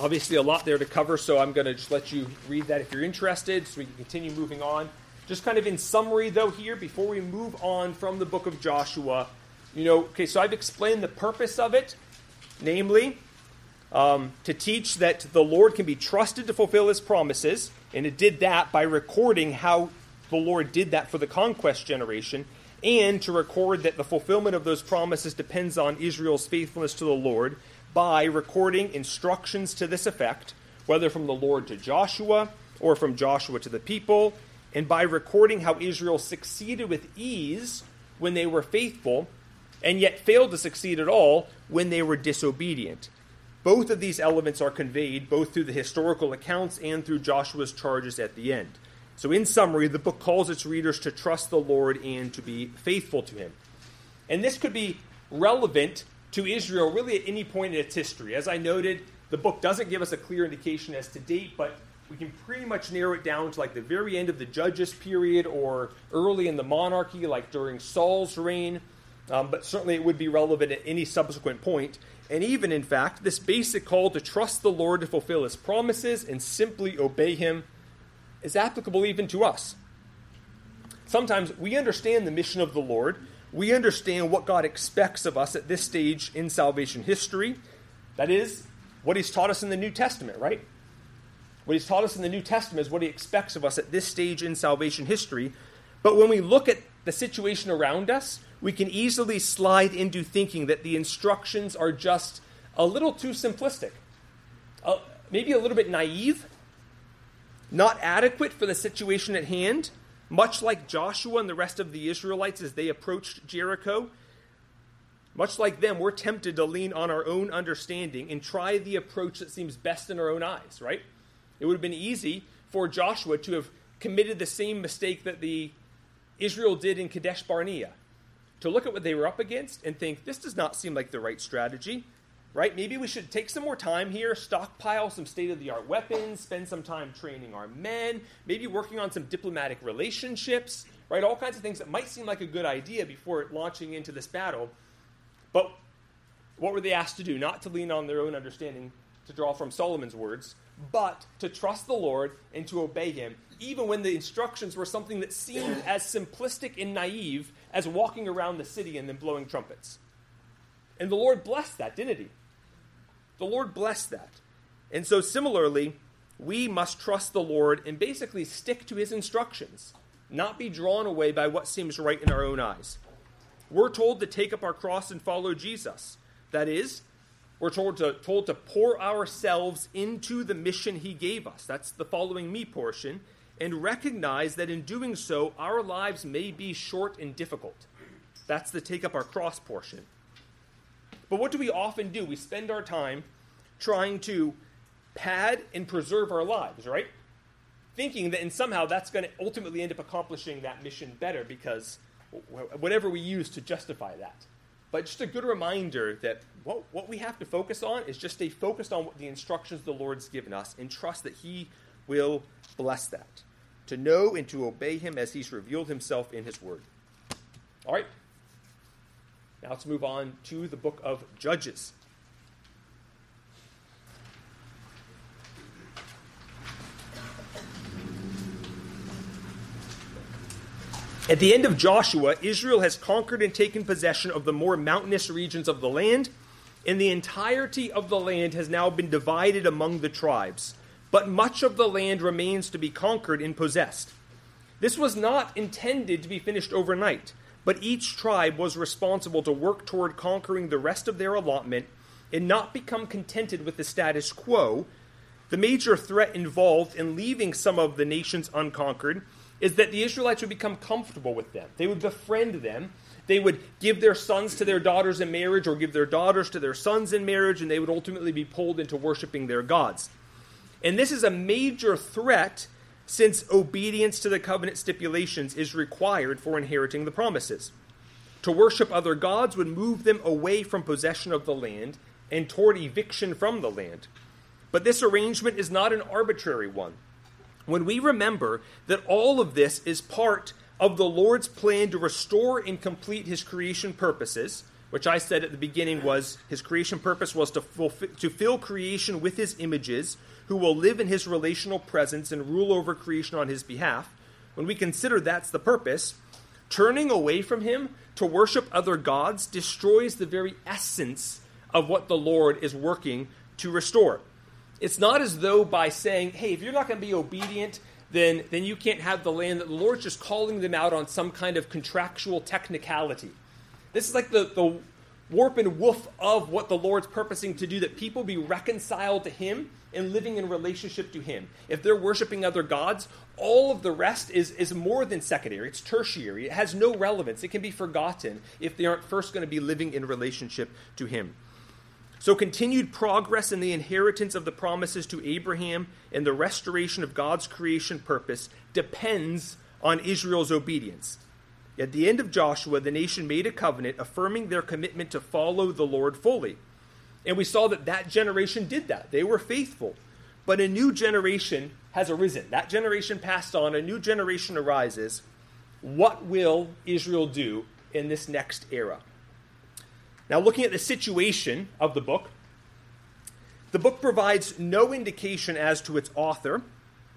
[SPEAKER 1] Obviously, a lot there to cover, so I'm going to just let you read that if you're interested so we can continue moving on. Just kind of in summary, though, here, before we move on from the book of Joshua, you know, okay, so I've explained the purpose of it, namely, um, to teach that the Lord can be trusted to fulfill his promises, and it did that by recording how the Lord did that for the conquest generation, and to record that the fulfillment of those promises depends on Israel's faithfulness to the Lord by recording instructions to this effect, whether from the Lord to Joshua or from Joshua to the people, and by recording how Israel succeeded with ease when they were faithful, and yet failed to succeed at all when they were disobedient. Both of these elements are conveyed both through the historical accounts and through Joshua's charges at the end. So, in summary, the book calls its readers to trust the Lord and to be faithful to Him. And this could be relevant to Israel really at any point in its history. As I noted, the book doesn't give us a clear indication as to date, but we can pretty much narrow it down to like the very end of the Judges period or early in the monarchy, like during Saul's reign. Um, but certainly it would be relevant at any subsequent point. And even, in fact, this basic call to trust the Lord to fulfill his promises and simply obey him is applicable even to us. Sometimes we understand the mission of the Lord, we understand what God expects of us at this stage in salvation history. That is, what he's taught us in the New Testament, right? What he's taught us in the New Testament is what he expects of us at this stage in salvation history. But when we look at the situation around us, we can easily slide into thinking that the instructions are just a little too simplistic, uh, maybe a little bit naive, not adequate for the situation at hand, much like Joshua and the rest of the Israelites as they approached Jericho. Much like them, we're tempted to lean on our own understanding and try the approach that seems best in our own eyes, right? It would have been easy for Joshua to have committed the same mistake that the Israel did in Kadesh Barnea. To look at what they were up against and think, this does not seem like the right strategy right? Maybe we should take some more time here, stockpile some state of the art weapons, spend some time training our men, maybe working on some diplomatic relationships, right? All kinds of things that might seem like a good idea before launching into this battle. But what were they asked to do? Not to lean on their own understanding, to draw from Solomon's words, but to trust the Lord and to obey him, even when the instructions were something that seemed as simplistic and naive as walking around the city and then blowing trumpets. And the Lord blessed that, didn't he? The Lord blessed that. And so, similarly, we must trust the Lord and basically stick to his instructions, not be drawn away by what seems right in our own eyes. We're told to take up our cross and follow Jesus. That is, we're told to, told to pour ourselves into the mission he gave us. That's the following me portion. And recognize that in doing so, our lives may be short and difficult. That's the take up our cross portion. But what do we often do? We spend our time trying to pad and preserve our lives, right? Thinking that and somehow that's going to ultimately end up accomplishing that mission better because whatever we use to justify that. But just a good reminder that what, what we have to focus on is just stay focused on what the instructions the Lord's given us and trust that He will bless that. To know and to obey Him as He's revealed Himself in His Word. All right, now let's move on to the book of Judges. At the end of Joshua, Israel has conquered and taken possession of the more mountainous regions of the land, and the entirety of the land has now been divided among the tribes. But much of the land remains to be conquered and possessed. This was not intended to be finished overnight but each tribe was responsible to work toward conquering the rest of their allotment and not become contented with the status quo. The major threat involved in leaving some of the nations unconquered is that the Israelites would become comfortable with them. They would befriend them. They would give their sons to their daughters in marriage or give their daughters to their sons in marriage, and they would ultimately be pulled into worshiping their gods. And this is a major threat since obedience to the covenant stipulations is required for inheriting the promises. To worship other gods would move them away from possession of the land and toward eviction from the land. But this arrangement is not an arbitrary one. When we remember that all of this is part of the Lord's plan to restore and complete his creation purposes, which I said at the beginning was his creation purpose was to, fulfill, to fill creation with his images who will live in his relational presence and rule over creation on his behalf, when we consider that's the purpose, turning away from him to worship other gods destroys the very essence of what the Lord is working to restore. It's not as though by saying, hey, if you're not going to be obedient, then, then you can't have the land, that the Lord's just calling them out on some kind of contractual technicality. This is like the, the warp and woof of what the Lord's purposing to do, that people be reconciled to Him and living in relationship to Him. If they're worshiping other gods, all of the rest is, is more than secondary. It's tertiary. It has no relevance. It can be forgotten if they aren't first going to be living in relationship to Him. So, continued progress in the inheritance of the promises to Abraham and the restoration of God's creation purpose depends on Israel's obedience. At the end of Joshua, the nation made a covenant affirming their commitment to follow the Lord fully. And we saw that that generation did that. They were faithful. But a new generation has arisen. That generation passed on, a new generation arises. What will Israel do in this next era? Now, looking at the situation of the book, the book provides no indication as to its author,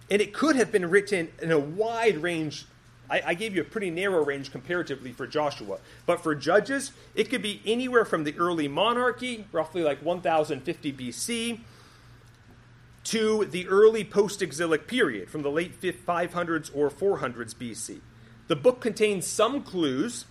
[SPEAKER 1] and it could have been written in a wide range I, I, gave you a pretty narrow range comparatively for Joshua. But for judges, it could be anywhere from the early monarchy, roughly like 1050 BC, to the early post exilic period, from the late 500s or 400s BC. The book contains some clues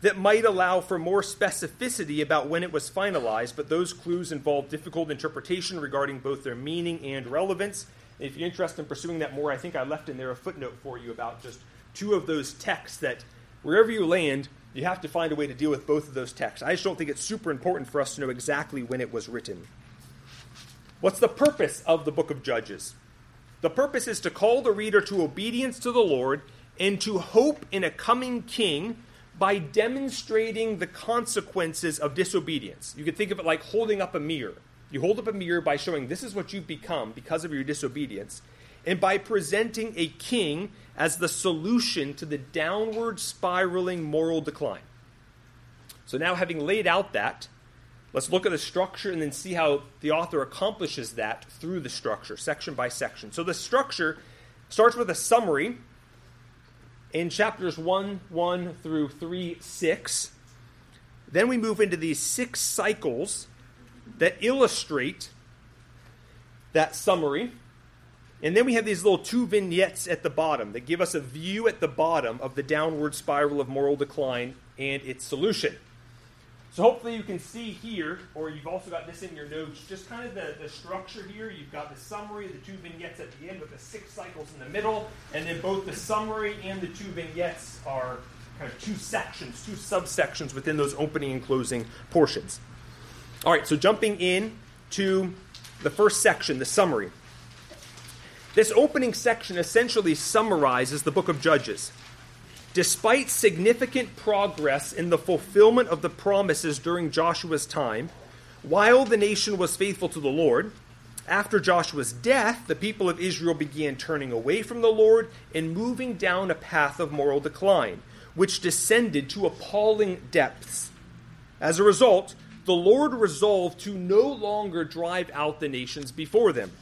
[SPEAKER 1] that might allow for more specificity about when it was finalized, but those clues involve difficult interpretation regarding both their meaning and relevance. If you're interested in pursuing that more, I think I left in there a footnote for you about just two of those texts that wherever you land, you have to find a way to deal with both of those texts. I just don't think it's super important for us to know exactly when it was written. What's the purpose of the book of Judges? The purpose is to call the reader to obedience to the Lord and to hope in a coming king by demonstrating the consequences of disobedience. You could think of it like holding up a mirror. You hold up a mirror by showing this is what you've become because of your disobedience, and by presenting a king as the solution to the downward spiraling moral decline. So, now having laid out that, let's look at the structure and then see how the author accomplishes that through the structure, section by section. So, the structure starts with a summary in chapters 1 1 through 3 6. Then we move into these six cycles that illustrate that summary. And then we have these little two vignettes at the bottom that give us a view at the bottom of the downward spiral of moral decline and its solution. So hopefully you can see here, or you've also got this in your notes, just kind of the, the structure here. You've got the summary, the two vignettes at the end with the six cycles in the middle, and then both the summary and the two vignettes are kind of two sections, two subsections within those opening and closing portions. All right, so jumping in to the first section, the summary. This opening section essentially summarizes the book of Judges. Despite significant progress in the fulfillment of the promises during Joshua's time, while the nation was faithful to the Lord, after Joshua's death, the people of Israel began turning away from the Lord and moving down a path of moral decline, which descended to appalling depths. As a result, the Lord resolved to no longer drive out the nations before them.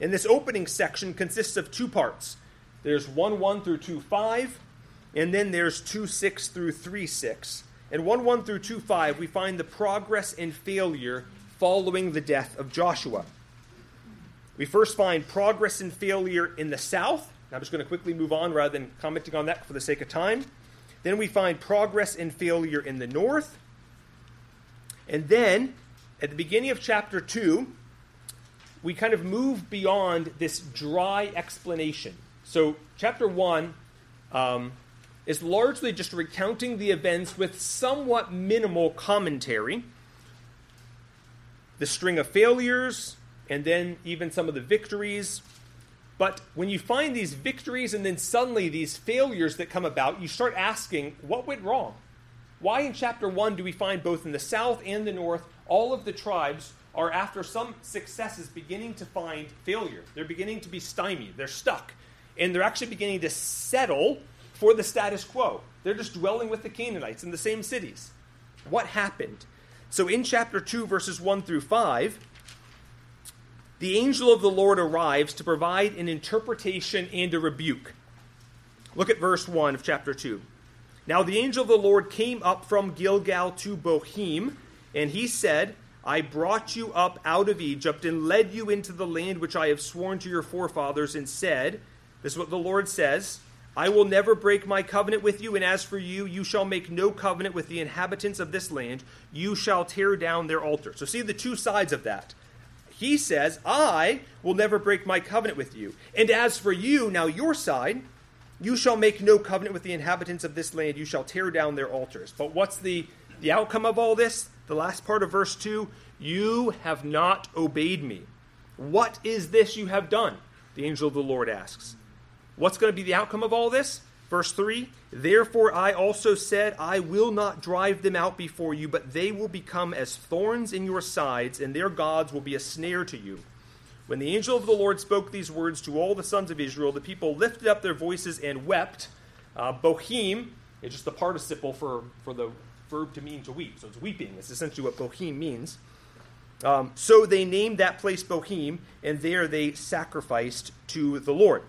[SPEAKER 1] And this opening section consists of two parts. There's 1 1 through 2 5, and then there's 2 6 through 3 6. And 1 1 through 2 5, we find the progress and failure following the death of Joshua. We first find progress and failure in the south. I'm just going to quickly move on rather than commenting on that for the sake of time. Then we find progress and failure in the north. And then, at the beginning of chapter 2, we kind of move beyond this dry explanation. So, chapter 1 um, is largely just recounting the events with somewhat minimal commentary. The string of failures, and then even some of the victories. But when you find these victories and then suddenly these failures that come about, you start asking, what went wrong? Why in chapter 1 do we find both in the south and the north all of the tribes are, after some successes, beginning to find failure. They're beginning to be stymied. They're stuck. And they're actually beginning to settle for the status quo. They're just dwelling with the Canaanites in the same cities. What happened? So in chapter 2, verses 1 through 5, the angel of the Lord arrives to provide an interpretation and a rebuke. Look at verse 1 of chapter 2. Now the angel of the Lord came up from Gilgal to Bochim, and he said, I brought you up out of Egypt and led you into the land which I have sworn to your forefathers, and said, This is what the Lord says
[SPEAKER 3] I will never break my covenant with you, and as for you, you shall make no covenant with the inhabitants of this land. You shall tear down their altar. So, see the two sides of that. He says, I will never break my covenant with you. And as for you, now your side, you shall make no covenant with the inhabitants of this land. You shall tear down their altars. But what's the, the outcome of all this? The last part of verse 2 You have not obeyed me. What is this you have done? The angel of the Lord asks. What's going to be the outcome of all this? Verse 3 Therefore I also said, I will not drive them out before you, but they will become as thorns in your sides, and their gods will be a snare to you. When the angel of the Lord spoke these words to all the sons of Israel, the people lifted up their voices and wept. Uh, Bochim is just the participle for, for the verb to mean to weep. So it's weeping. It's essentially what Bochim means. Um, so they named that place Bochim, and there they sacrificed to the Lord.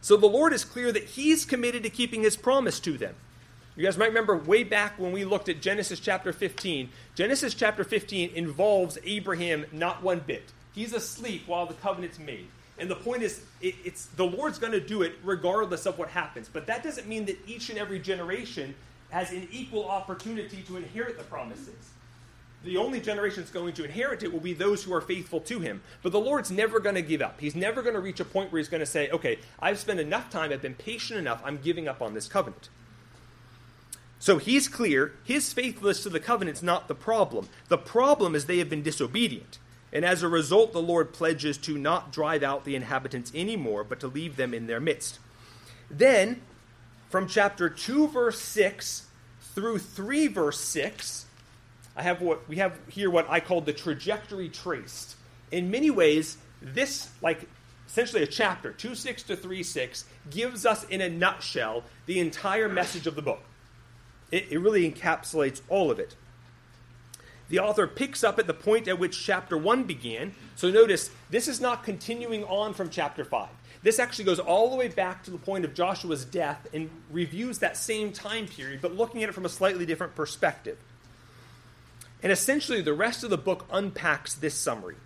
[SPEAKER 3] So the Lord is clear that He's committed to keeping His promise to them. You guys might remember way back when we looked at Genesis chapter 15. Genesis chapter 15 involves Abraham not one bit. He's asleep while the covenant's made. And the point is, it, it's the Lord's going to do it regardless of what happens. But that doesn't mean that each and every generation has an equal opportunity to inherit the promises the only generation that's going to inherit it will be those who are faithful to him. But the Lord's never going to give up. He's never going to reach a point where he's going to say, okay, I've spent enough time, I've been patient enough, I'm giving up on this covenant. So he's clear, his faithfulness to the covenant's not the problem. The problem is they have been disobedient. And as a result, the Lord pledges to not drive out the inhabitants anymore, but to leave them in their midst. Then, from chapter 2, verse 6 through 3, verse 6, I have what we have here what I call the trajectory traced. In many ways, this like essentially a chapter, 2 6 to 3 6, gives us in a nutshell the entire message of the book. It, it really encapsulates all of it. The author picks up at the point at which chapter 1 began. So notice, this is not continuing on from chapter 5. This actually goes all the way back to the point of Joshua's death and reviews that same time period, but looking at it from a slightly different perspective. And essentially, the rest of the book unpacks this summary.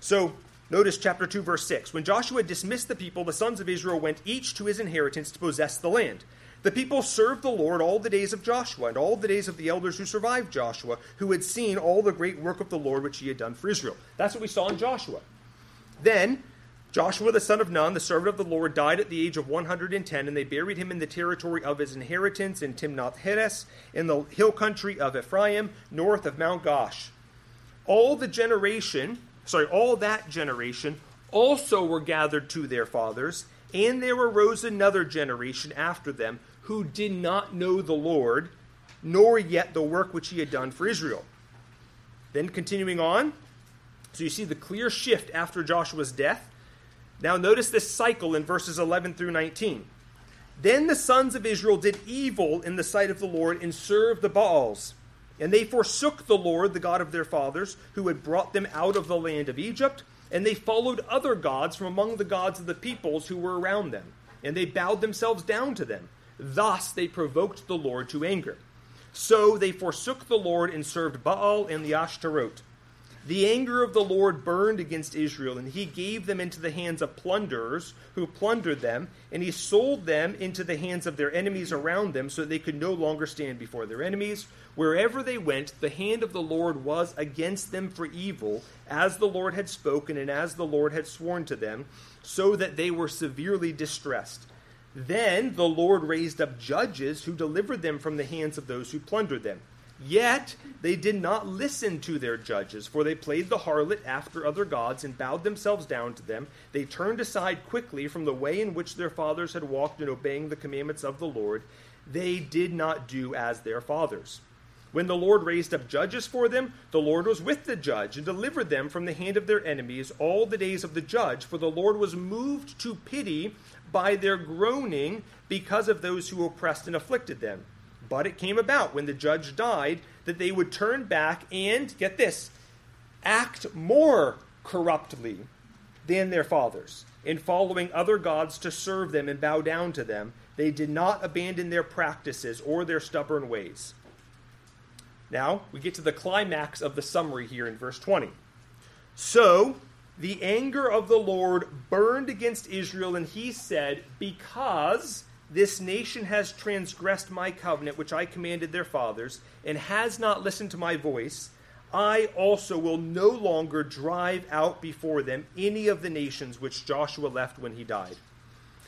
[SPEAKER 3] So, notice chapter 2, verse 6. When Joshua dismissed the people, the sons of Israel went each to his inheritance to possess the land. The people served the Lord all the days of Joshua and all the days of the elders who survived Joshua, who had seen all the great work of the Lord which he had done for Israel. That's what we saw in Joshua. Then Joshua the son of Nun, the servant of the Lord, died at the age of 110, and they buried him in the territory of his inheritance in Timnath Heres, in the hill country of Ephraim, north of Mount Gaash. All the generation, sorry, all that generation also were gathered to their fathers, and there arose another generation after them who did not know the Lord, nor yet the work which he had done for Israel. Then continuing on, so you see the clear shift after Joshua's death now, notice this cycle in verses 11 through 19. Then the sons of Israel did evil in the sight of the Lord and served the Baals. And they forsook the Lord, the God of their fathers, who had brought them out of the land of Egypt, and they followed other gods from among the gods of the peoples who were around them, and they bowed themselves down to them. Thus they provoked the Lord to anger. So they forsook the Lord and served Baal and the Ashtaroth. The anger of the Lord burned against Israel, and he gave them into the hands of plunderers who plundered them, and he sold them into the hands of their enemies around them, so that they could no longer stand before their enemies. Wherever they went, the hand of the Lord was against them for evil, as the Lord had spoken, and as the Lord had sworn to them, so that they were severely distressed. Then the Lord raised up judges who delivered them from the hands of those who plundered them. Yet they did not listen to their judges, for they played the harlot after other gods and bowed themselves down to them. They turned aside quickly from the way in which their fathers had walked in obeying the commandments of the Lord. They did not do as their fathers. When the Lord raised up judges for them, the Lord was with the judge and delivered them from the hand of their enemies all the days of the judge, for the Lord was moved to pity by their groaning because of those who oppressed and afflicted them. But it came about when the judge died that they would turn back and, get this, act more corruptly than their fathers, in following other gods to serve them and bow down to them. They did not abandon their practices or their stubborn ways. Now, we get to the climax of the summary here in verse 20. So, the anger of the Lord burned against Israel, and he said, Because this nation has transgressed my covenant, which I commanded their fathers, and has not listened to my voice, I also will no longer drive out before them any of the nations which Joshua left when he died.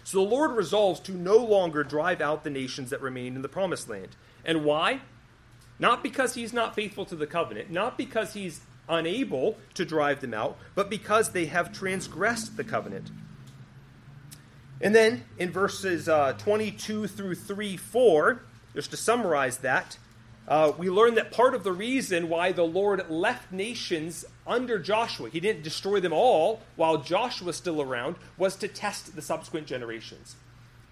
[SPEAKER 3] So the Lord resolves to no longer drive out the nations that remain in the promised land. And why? Not because he's not faithful to the covenant, not because he's unable to drive them out, but because they have transgressed the covenant. And then in verses uh, 22 through 3 4, just to summarize that, uh, we learn that part of the reason why the Lord left nations under Joshua, he didn't destroy them all while Joshua was still around, was to test the subsequent generations,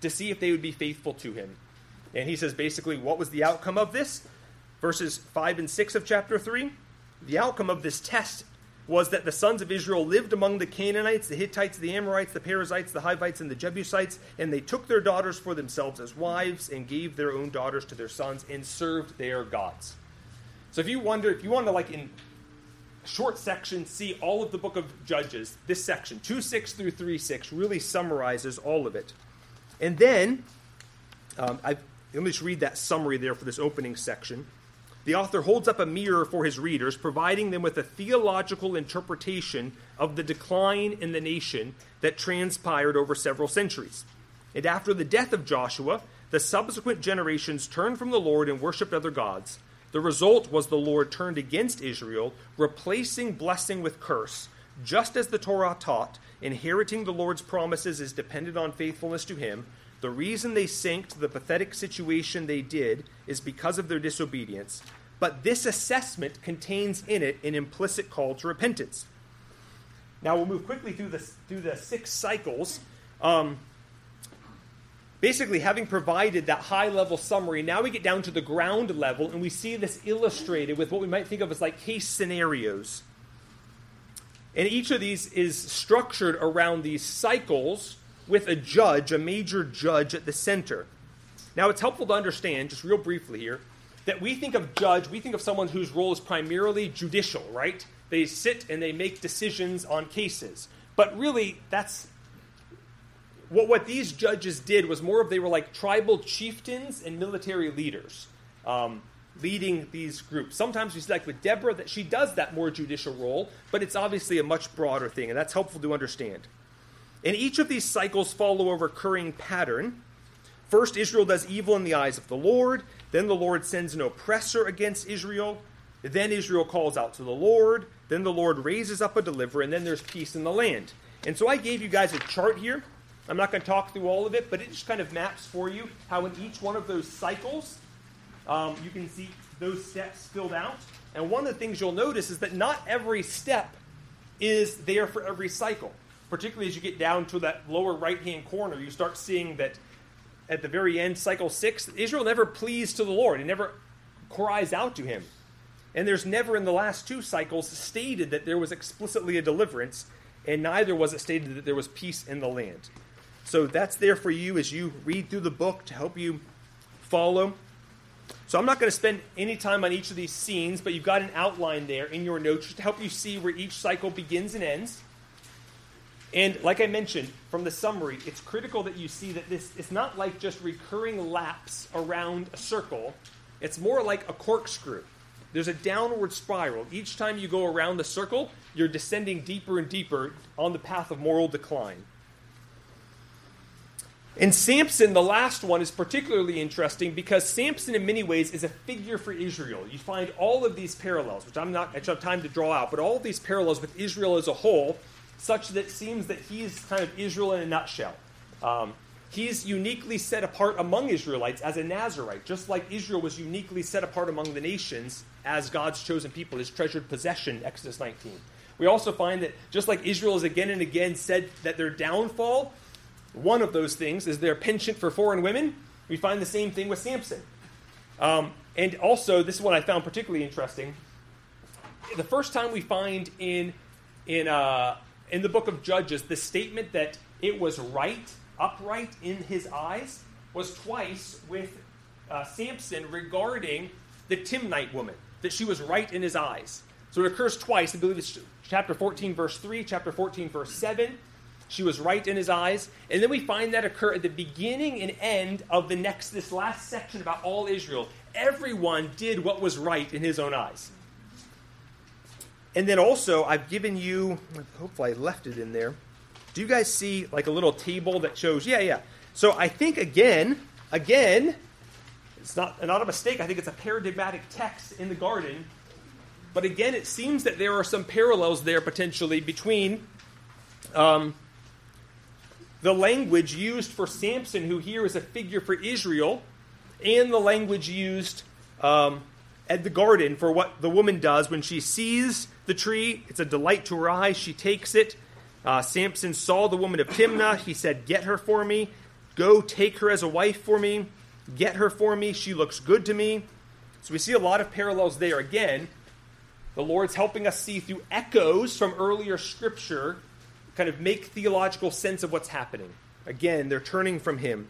[SPEAKER 3] to see if they would be faithful to him. And he says basically, what was the outcome of this? Verses 5 and 6 of chapter 3. The outcome of this test was that the sons of Israel lived among the Canaanites, the Hittites, the Amorites, the Perizzites, the Hivites, and the Jebusites, and they took their daughters for themselves as wives and gave their own daughters to their sons and served their gods. So if you wonder, if you want to like in short section see all of the book of Judges, this section, 2 6 through 3 6, really summarizes all of it. And then, um, I, let me just read that summary there for this opening section. The author holds up a mirror for his readers, providing them with a theological interpretation of the decline in the nation that transpired over several centuries. And after the death of Joshua, the subsequent generations turned from the Lord and worshipped other gods. The result was the Lord turned against Israel, replacing blessing with curse, just as the Torah taught. Inheriting the Lord's promises is dependent on faithfulness to Him. The reason they sank to the pathetic situation they did is because of their disobedience. But this assessment contains in it an implicit call to repentance. Now we'll move quickly through the, through the six cycles. Um, basically, having provided that high level summary, now we get down to the ground level and we see this illustrated with what we might think of as like case scenarios. And each of these is structured around these cycles with a judge, a major judge at the center. Now, it's helpful to understand, just real briefly here, that we think of judge, we think of someone whose role is primarily judicial, right? They sit and they make decisions on cases. But really, that's what, what these judges did was more of they were like tribal chieftains and military leaders um, leading these groups. Sometimes we see, like with Deborah, that she does that more judicial role, but it's obviously a much broader thing, and that's helpful to understand. And each of these cycles follow a recurring pattern. First, Israel does evil in the eyes of the Lord. Then the Lord sends an oppressor against Israel. Then Israel calls out to the Lord. Then the Lord raises up a deliverer, and then there's peace in the land. And so I gave you guys a chart here. I'm not going to talk through all of it, but it just kind of maps for you how in each one of those cycles, um, you can see those steps filled out. And one of the things you'll notice is that not every step is there for every cycle particularly as you get down to that lower right hand corner, you start seeing that at the very end, cycle six, Israel never pleads to the Lord. It never cries out to him. And there's never in the last two cycles stated that there was explicitly a deliverance, and neither was it stated that there was peace in the land. So that's there for you as you read through the book to help you follow. So I'm not going to spend any time on each of these scenes, but you've got an outline there in your notes to help you see where each cycle begins and ends. And like I mentioned from the summary, it's critical that you see that this is not like just recurring laps around a circle. It's more like a corkscrew. There's a downward spiral. Each time you go around the circle, you're descending deeper and deeper on the path of moral decline. And Samson, the last one, is particularly interesting because Samson, in many ways, is a figure for Israel. You find all of these parallels, which I'm not, I don't have time to draw out, but all of these parallels with Israel as a whole such that it seems that he's kind of Israel in a nutshell. Um, he's uniquely set apart among Israelites as a Nazarite, just like Israel was uniquely set apart among the nations as God's chosen people, his treasured possession, Exodus 19. We also find that just like Israel has again and again said that their downfall, one of those things is their penchant for foreign women, we find the same thing with Samson. Um, and also, this is what I found particularly interesting. The first time we find in in uh, in the book of Judges, the statement that it was right, upright in his eyes, was twice with uh, Samson regarding the Timnite woman, that she was right in his eyes. So it occurs twice. I believe it's chapter 14, verse 3, chapter 14, verse 7. She was right in his eyes. And then we find that occur at the beginning and end of the next, this last section about all Israel. Everyone did what was right in his own eyes. And then also, I've given you, hopefully I left it in there. Do you guys see like a little table that shows, yeah, yeah. So I think again, again, it's not, not a mistake. I think it's a paradigmatic text in the garden. But again, it seems that there are some parallels there potentially between um, the language used for Samson, who here is a figure for Israel, and the language used um, at the garden for what the woman does when she sees the tree. It's a delight to her eyes. She takes it. Uh, Samson saw the woman of Timnah. He said, Get her for me. Go take her as a wife for me. Get her for me. She looks good to me. So we see a lot of parallels there. Again, the Lord's helping us see through echoes from earlier scripture, kind of make theological sense of what's happening. Again, they're turning from Him.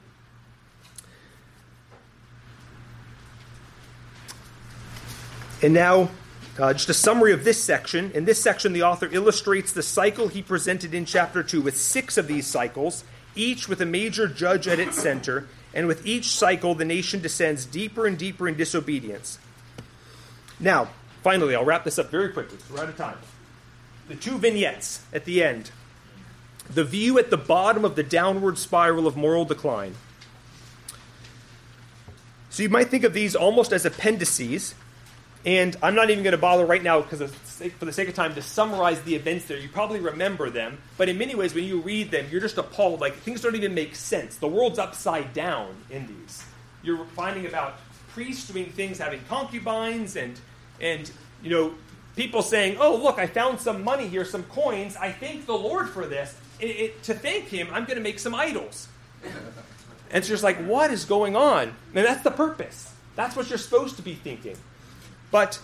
[SPEAKER 3] And now, uh, just a summary of this section. In this section, the author illustrates the cycle he presented in chapter 2 with six of these cycles, each with a major judge at its center. And with each cycle, the nation descends deeper and deeper in disobedience. Now, finally, I'll wrap this up very quickly. We're out of time. The two vignettes at the end. The view at the bottom of the downward spiral of moral decline. So you might think of these almost as appendices and I'm not even going to bother right now because for the sake of time to summarize the events there. You probably remember them, but in many ways, when you read them, you're just appalled. Like things don't even make sense. The world's upside down in these. You're finding about priests doing things, having concubines, and and you know people saying, "Oh, look, I found some money here, some coins. I thank the Lord for this. It, it, to thank Him, I'm going to make some idols." And it's just like, what is going on? And that's the purpose. That's what you're supposed to be thinking. But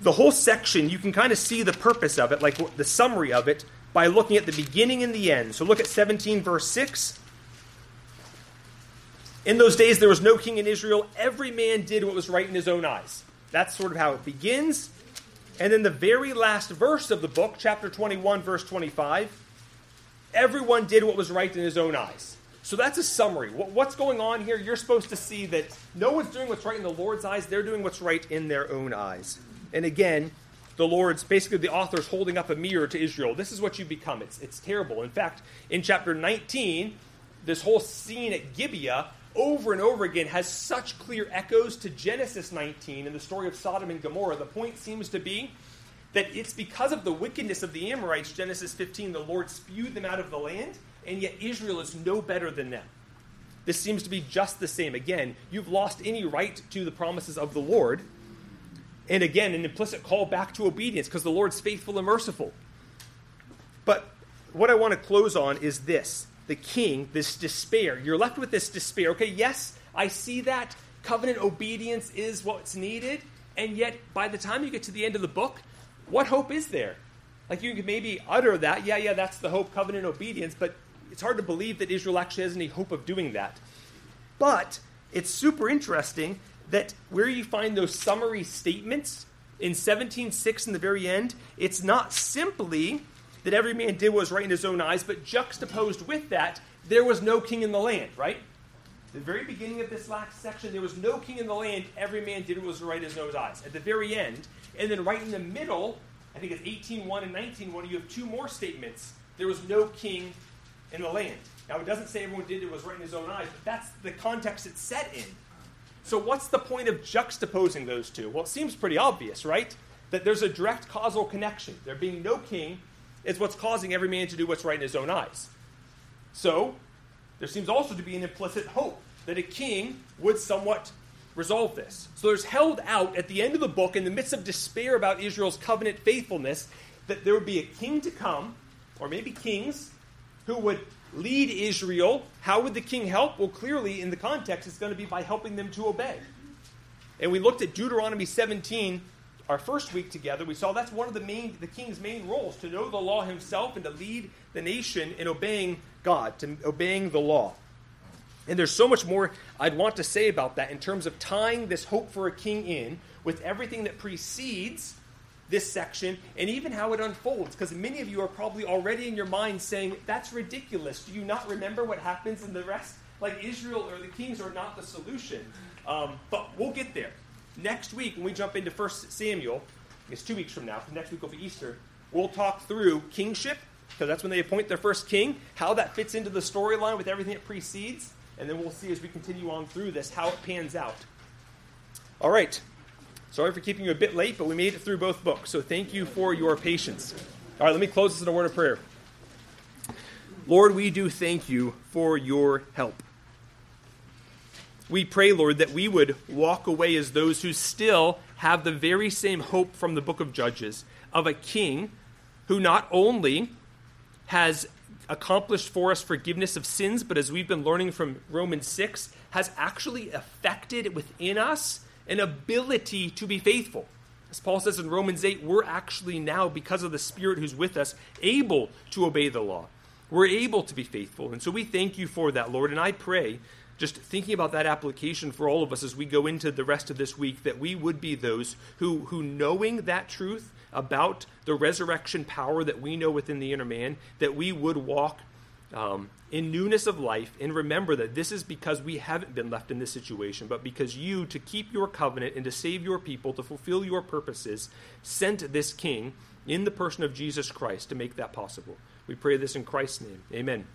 [SPEAKER 3] the whole section, you can kind of see the purpose of it, like the summary of it, by looking at the beginning and the end. So look at 17, verse 6. In those days, there was no king in Israel. Every man did what was right in his own eyes. That's sort of how it begins. And then the very last verse of the book, chapter 21, verse 25, everyone did what was right in his own eyes. So that's a summary. What's going on here? You're supposed to see that no one's doing what's right in the Lord's eyes, they're doing what's right in their own eyes. And again, the Lord's basically the author's holding up a mirror to Israel. This is what you become. It's, it's terrible. In fact, in chapter 19, this whole scene at Gibeah over and over again has such clear echoes to Genesis 19 and the story of Sodom and Gomorrah. The point seems to be that it's because of the wickedness of the Amorites, Genesis 15, the Lord spewed them out of the land and yet Israel is no better than them. This seems to be just the same. Again, you've lost any right to the promises of the Lord. And again, an implicit call back to obedience because the Lord's faithful and merciful. But what I want to close on is this the king, this despair. You're left with this despair. Okay, yes, I see that. Covenant obedience is what's needed. And yet, by the time you get to the end of the book, what hope is there? Like you can maybe utter that, yeah, yeah, that's the hope, covenant obedience, but it's hard to believe that Israel actually has any hope of doing that. But it's super interesting that where you find those summary statements in 17.6 in the very end, it's not simply that every man did what was right in his own eyes, but juxtaposed with that, there was no king in the land, right? The very beginning of this last section, there was no king in the land. Every man did what was right in his own eyes. At the very end, and then right in the middle, I think it's 18.1 and 19.1, you have two more statements. There was no king in the land. Now, it doesn't say everyone did it was right in his own eyes, but that's the context it's set in. So, what's the point of juxtaposing those two? Well, it seems pretty obvious, right? That there's a direct causal connection. There being no king is what's causing every man to do what's right in his own eyes. So, there seems also to be an implicit hope that a king would somewhat resolve this. So, there's held out at the end of the book, in the midst of despair about Israel's covenant faithfulness, that there would be a king to come, or maybe kings, who would lead Israel. How would the king help? Well, clearly, in the context, it's going to be by helping them to obey. And we looked at Deuteronomy 17 our first week together. We saw that's one of the main the king's main roles to know the law himself and to lead the nation in obeying God, to obeying the law. And there's so much more I'd want to say about that in terms of tying this hope for a king in with everything that precedes this section and even how it unfolds. Because many of you are probably already in your mind saying, That's ridiculous. Do you not remember what happens in the rest? Like Israel or the kings are not the solution. Um, but we'll get there. Next week, when we jump into 1 Samuel, it's two weeks from now, because next week will be Easter, we'll talk through kingship, because that's when they appoint their first king, how that fits into the storyline with everything it precedes, and then we'll see as we continue on through this how it pans out. All right. Sorry for keeping you a bit late, but we made it through both books, so thank you for your patience. All right, let me close this in a word of prayer. Lord, we do thank you for your help. We pray, Lord, that we would walk away as those who still have the very same hope from the book of Judges of a king who not only has accomplished for us forgiveness of sins, but as we've been learning from Romans 6, has actually affected within us an ability to be faithful. As Paul says in Romans 8, we're actually now, because of the Spirit who's with us, able to obey the law. We're able to be faithful. And so we thank you for that, Lord. And I pray, just thinking about that application for all of us as we go into the rest of this week, that we would be those who, who knowing that truth about the resurrection power that we know within the inner man, that we would walk um, in newness of life and remember that this is because we haven't been left in this situation, but because you, to keep your covenant and to save your people, to fulfill your purposes, sent this king in the person of Jesus Christ to make that possible. We pray this in Christ's name. Amen.